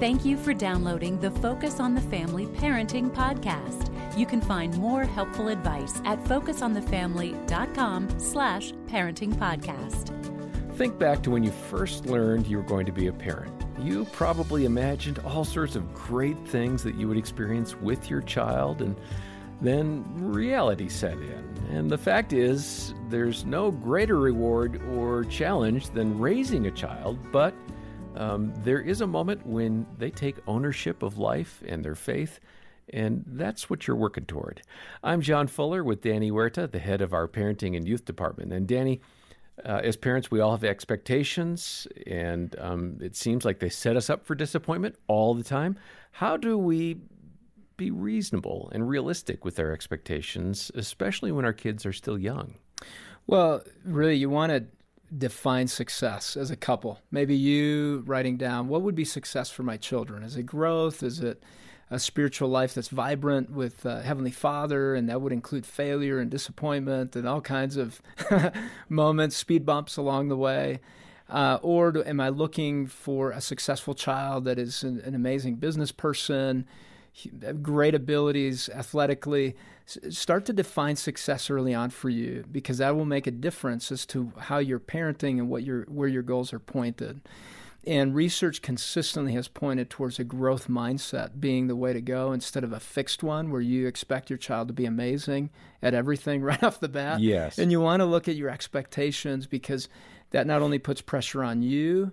Thank you for downloading the Focus on the Family Parenting Podcast. You can find more helpful advice at focusonthefamily.com slash parenting podcast. Think back to when you first learned you were going to be a parent. You probably imagined all sorts of great things that you would experience with your child, and then reality set in. And the fact is, there's no greater reward or challenge than raising a child, but um, there is a moment when they take ownership of life and their faith, and that's what you're working toward. I'm John Fuller with Danny Huerta, the head of our parenting and youth department. And Danny, uh, as parents, we all have expectations, and um, it seems like they set us up for disappointment all the time. How do we be reasonable and realistic with our expectations, especially when our kids are still young? Well, really, you want to define success as a couple. Maybe you writing down what would be success for my children. Is it growth? Is it a spiritual life that's vibrant with uh, Heavenly Father, and that would include failure and disappointment and all kinds of moments, speed bumps along the way. Uh, or do, am I looking for a successful child that is an, an amazing business person, great abilities athletically? start to define success early on for you because that will make a difference as to how you're parenting and what your where your goals are pointed. And research consistently has pointed towards a growth mindset being the way to go instead of a fixed one where you expect your child to be amazing at everything right off the bat. Yes. And you want to look at your expectations because that not only puts pressure on you,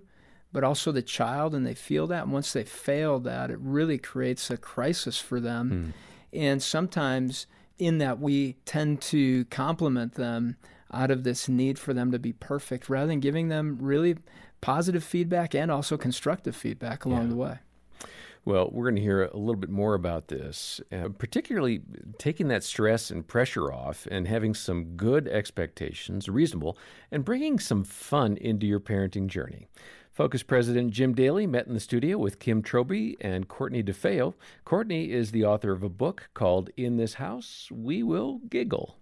but also the child, and they feel that. And once they fail that, it really creates a crisis for them. Mm. And sometimes in that we tend to compliment them out of this need for them to be perfect rather than giving them really positive feedback and also constructive feedback along yeah. the way. Well, we're going to hear a little bit more about this, uh, particularly taking that stress and pressure off and having some good expectations, reasonable, and bringing some fun into your parenting journey. Focus President Jim Daly met in the studio with Kim Trobee and Courtney DeFeo. Courtney is the author of a book called In This House, We Will Giggle.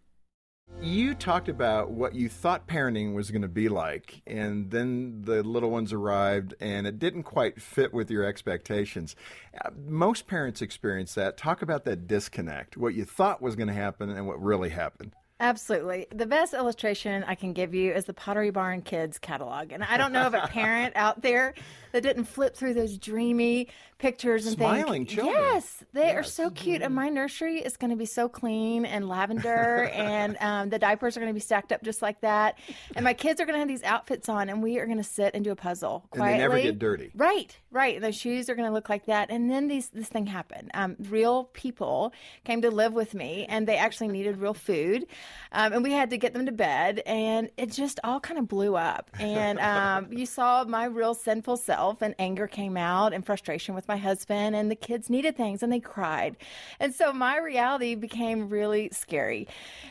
You talked about what you thought parenting was going to be like, and then the little ones arrived, and it didn't quite fit with your expectations. Uh, most parents experience that. Talk about that disconnect what you thought was going to happen and what really happened. Absolutely. The best illustration I can give you is the Pottery Barn Kids catalog. And I don't know of a parent out there that didn't flip through those dreamy pictures and Smiling think, children. yes, they yes. are so cute. And my nursery is going to be so clean and lavender, and um, the diapers are going to be stacked up just like that. And my kids are going to have these outfits on, and we are going to sit and do a puzzle quietly. And they never get dirty. Right, right. And the shoes are going to look like that. And then these this thing happened. Um, real people came to live with me, and they actually needed real food. Um, and we had to get them to bed, and it just all kind of blew up. And um, you saw my real sinful self, and anger came out, and frustration with my husband, and the kids needed things, and they cried. And so my reality became really scary.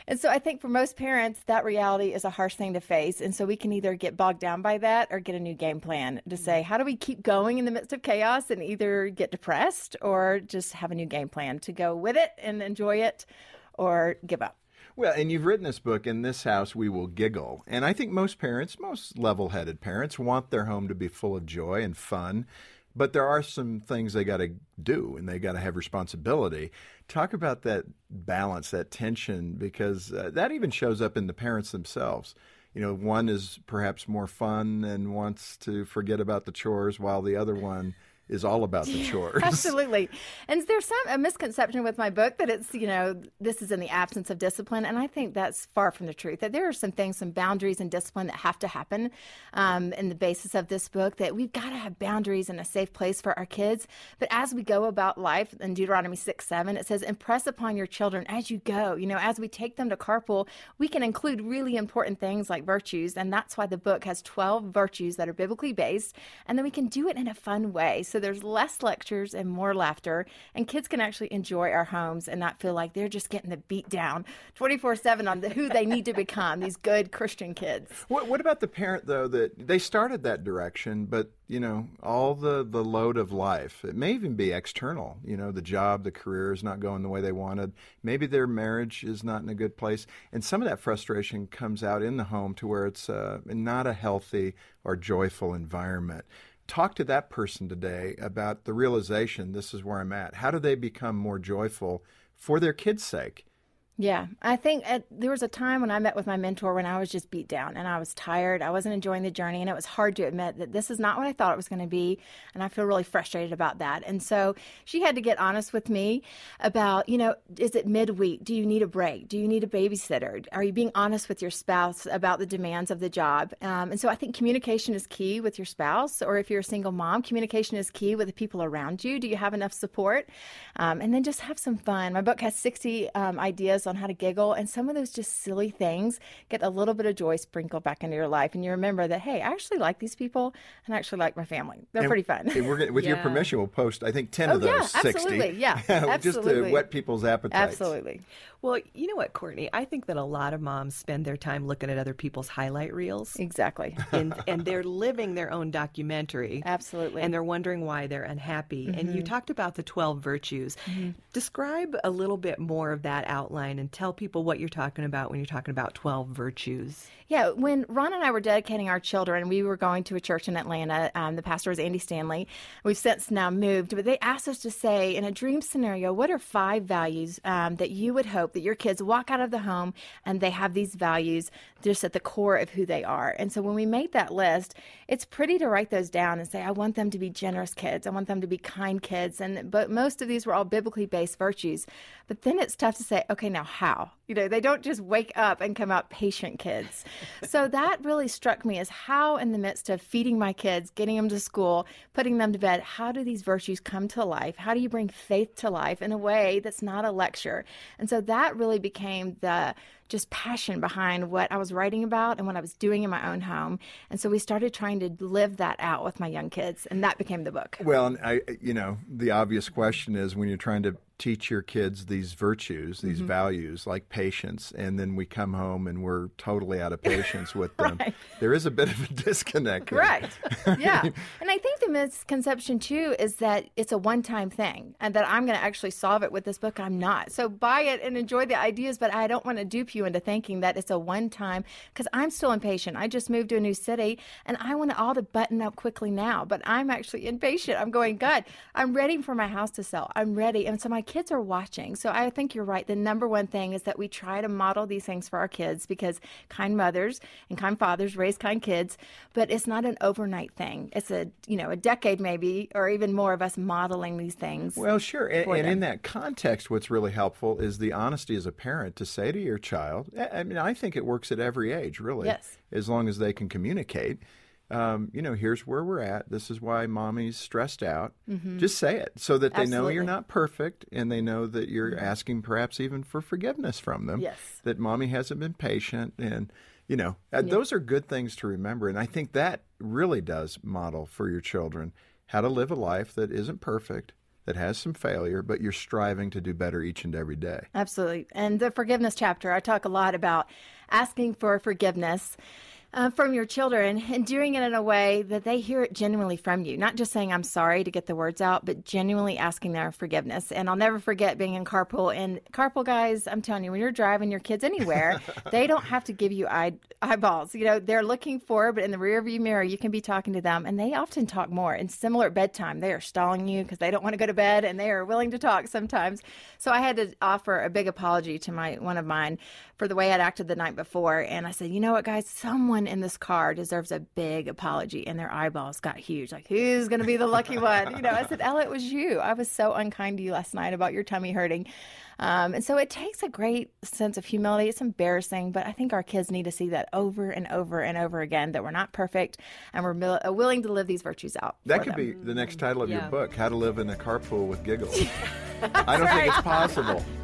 And so I think for most parents, that reality is a harsh thing to face. And so we can either get bogged down by that or get a new game plan to mm-hmm. say, how do we keep going in the midst of chaos and either get depressed or just have a new game plan to go with it and enjoy it or give up. Well, and you've written this book, In This House We Will Giggle. And I think most parents, most level headed parents, want their home to be full of joy and fun. But there are some things they got to do and they got to have responsibility. Talk about that balance, that tension, because uh, that even shows up in the parents themselves. You know, one is perhaps more fun and wants to forget about the chores while the other one is all about the chores. Absolutely. And there's some a misconception with my book that it's, you know, this is in the absence of discipline. And I think that's far from the truth. That there are some things, some boundaries and discipline that have to happen um, in the basis of this book, that we've got to have boundaries and a safe place for our kids. But as we go about life in Deuteronomy 6 7, it says, impress upon your children as you go. You know, as we take them to carpool, we can include really important things like virtues. And that's why the book has 12 virtues that are biblically based. And then we can do it in a fun way. So there's less lectures and more laughter, and kids can actually enjoy our homes and not feel like they're just getting the beat down 24 7 on the, who they need to become, these good Christian kids. What, what about the parent, though, that they started that direction, but, you know, all the, the load of life, it may even be external. You know, the job, the career is not going the way they wanted. Maybe their marriage is not in a good place. And some of that frustration comes out in the home to where it's uh, not a healthy or joyful environment talk to that person today about the realization this is where I'm at. How do they become more joyful for their kids' sake? Yeah, I think at, there was a time when I met with my mentor when I was just beat down and I was tired. I wasn't enjoying the journey, and it was hard to admit that this is not what I thought it was going to be. And I feel really frustrated about that. And so she had to get honest with me about, you know, is it midweek? Do you need a break? Do you need a babysitter? Are you being honest with your spouse about the demands of the job? Um, and so I think communication is key with your spouse, or if you're a single mom, communication is key with the people around you. Do you have enough support? Um, and then just have some fun. My book has 60 um, ideas on how to giggle. And some of those just silly things get a little bit of joy sprinkled back into your life. And you remember that, hey, I actually like these people and I actually like my family. They're And- pretty fun. and we're gonna, with your permission, we'll post, I think, 10 Oh, of those yeah, 60. absolutely. Yeah, just to absolutely. whet people's appetites. Absolutely. Well, you know what, Courtney? I think that a lot of moms spend their time looking at other people's highlight reels, Exactly. and and they're living their own documentary. Absolutely. And they're wondering why they're unhappy. And you talked about the 12 virtues. Describe a little bit more of that outline and tell people what you're talking about when you're talking about 12 virtues. Yeah, when Ron and I were dedicating our children, we were going to a church in Atlanta. Um, the pastor was Andy Stanley. We've since now moved, but they asked us to say, in a dream scenario, what are five values um, that you would hope that your kids walk out of the home and they have these values just at the core of who they are? And so when we made that list, it's pretty to write those down and say, I want them to be generous kids. I want them to be kind kids. And but most of these were all biblically based virtues. But then it's tough to say, okay, now how? You know, they don't just wake up and come out patient kids. so that really struck me as how, in the midst of feeding my kids, getting them to school, putting them to bed, how do these virtues come to life? How do you bring faith to life in a way that's not a lecture? And so that really became the just passion behind what I was writing about and what I was doing in my own home. And so we started trying to live that out with my young kids, and that became the book. Well, and I, you know, the obvious question is when you're trying to teach your kids these virtues, these mm-hmm. values like patience, and then we come home and we're totally out of patience with them. Right. There is a bit of a disconnect. Right. Yeah. and I think the misconception too is that it's a one time thing and that I'm going to actually solve it with this book. I'm not. So buy it and enjoy the ideas, but I don't want to dupe you into thinking that it's a one time because I'm still impatient. I just moved to a new city and I want all to button up quickly now, but I'm actually impatient. I'm going, God, I'm ready for my house to sell. I'm ready. And so my kids are watching. So I think you're right. The number one thing is that we try to model these things for our kids because kind mothers and kind fathers raise kind kids, but it's not an overnight thing. It's a, you know, a decade maybe or even more of us modeling these things. Well, sure. And, and in that context, what's really helpful is the honesty as a parent to say to your child, I I mean, I think it works at every age, really. Yes. As long as they can communicate. Um, you know, here's where we're at. This is why mommy's stressed out. Just say it so that they know you're Mm-hmm. Absolutely. Mm-hmm. not perfect and they know that you're asking perhaps even for forgiveness from them. Yes. That mommy hasn't been patient. And, you know, uh, those are good things to remember. And I think that really does model for your children how to live a life that isn't perfect, that has some failure, but you're striving to do better each and every day. Absolutely. And the forgiveness chapter, I talk a lot about asking for forgiveness. Uh, from your children and doing it in a way that they hear it genuinely from you. Not just saying I'm sorry to get the words out, but genuinely asking their forgiveness. And I'll never forget being in carpool. And carpool guys, I'm telling you, when you're driving your kids anywhere, they don't have to give you eye, eyeballs. You know, they're looking for, but in the rear view mirror, you can be talking to them. And they often talk more. And similar at bedtime, they are stalling you because they don't want to go to bed and they are willing to talk sometimes. So I had to offer a big apology to my one of mine for the way I'd acted the night before. And I said, you know what, guys, someone in this car deserves a big apology. And their eyeballs got huge. Like, who's going to be the lucky one? You know, I said, Ella, it was you. I was so unkind to you last night about your tummy hurting. Um, and so it takes a great sense of humility. It's embarrassing, but I think our kids need to see that over and over and over again that we're not perfect and we're mil- uh, willing to live these virtues out. That for could them. be the next title of your book, How to Live in a Carpool with Giggles. I don't think it's possible.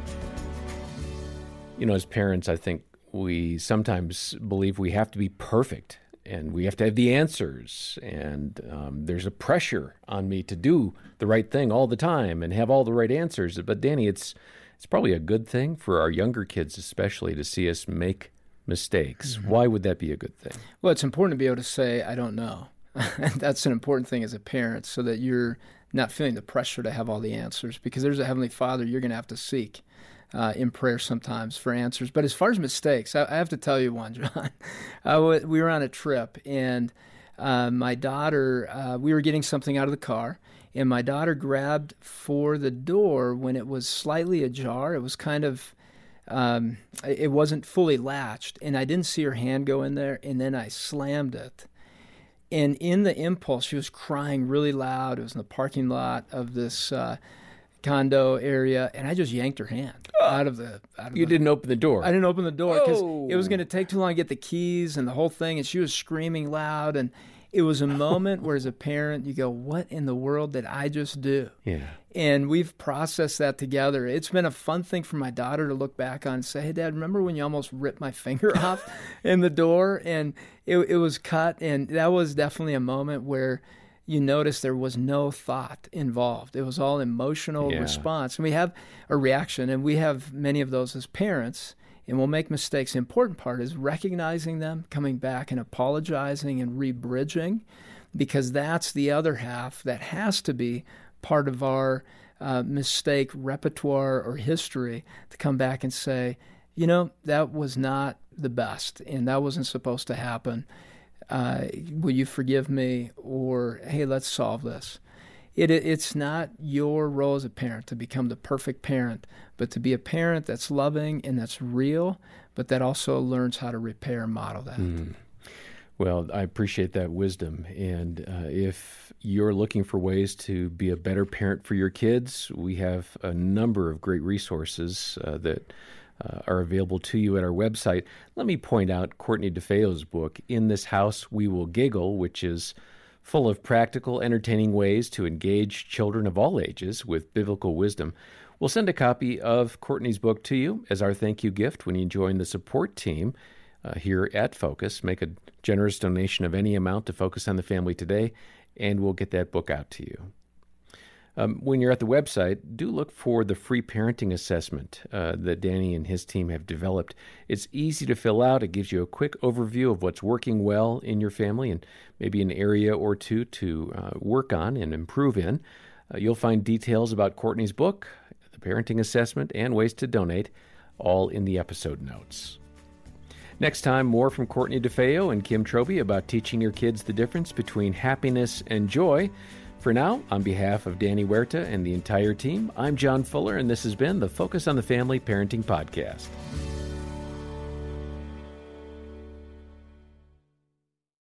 You know, as parents, I think we sometimes believe we have to be perfect and we have to have the answers. And um, there's a pressure on me to do the right thing all the time and have all the right answers. But Danny, it's it's probably a good thing for our younger kids, especially, to see us make mistakes. Why would that be a good thing? Well, it's important to be able to say, I don't know. That's an important thing as a parent so that you're not feeling the pressure to have all the answers because there's a Heavenly Father you're going to have to seek uh, in prayer sometimes for answers. But as far as mistakes, I, I have to tell you one, John. We were on a trip and uh, my daughter, uh, we were getting something out of the car, and my daughter grabbed for the door when it was slightly ajar. It was kind of, um, it wasn't fully latched, and I didn't see her hand go in there, and then I slammed it. And in the impulse, she was crying really loud. It was in the parking lot of this uh, condo area, and I just yanked her hand out of the. Out of You the, didn't open the door. I didn't open the door because Oh. it was oh. going to take too long to get the keys and the whole thing. And she was screaming loud. And it was a moment where, as a parent, you go, What in the world did I just do? Yeah. And we've processed that together. It's been a fun thing for my daughter to look back on and say, Hey, Dad, remember when you almost ripped my finger off in the door? And it, it was cut. And that was definitely a moment where you notice there was no thought involved. It was all emotional Yeah. response. And we have a reaction, and we have many of those as parents. And we'll make mistakes. The important part is recognizing them, coming back and apologizing and rebridging, because that's the other half that has to be part of our uh, mistake repertoire or history to come back and say, you know, that was not the best, and that wasn't supposed to happen. Uh, will you forgive me? Or hey, let's solve this. It, it, it's not your role as a parent to become the perfect parent, but to be a parent that's loving and that's real, but that also learns how to repair and model that. Well, I appreciate that wisdom. And uh, if you're looking for ways to be a better parent for your kids, we have a number of great resources uh, that uh, are available to you at our website. Let me point out Courtney DeFeo's book, In This House We Will Giggle, which is full of practical, entertaining ways to engage children of all ages with biblical wisdom. We'll send a copy of Courtney's book to you as our thank you gift when you join the support team uh, here at Focus. Make a generous donation of any amount to Focus on the Family today, and we'll get that book out to you. Um, when you're at the website, do look for the free parenting assessment uh, that Danny and his team have developed. It's easy to fill out. It gives you a quick overview of what's working well in your family and maybe an area or two to uh, work on and improve in. Uh, you'll find details about Courtney's book, the parenting assessment, and ways to donate, all in the episode notes. Next time, more from Courtney DeFeo and Kim Trobee about teaching your kids the difference between happiness and joy. For now, on behalf of Danny Huerta and the entire team, I'm John Fuller, and this has been the Focus on the Family Parenting Podcast.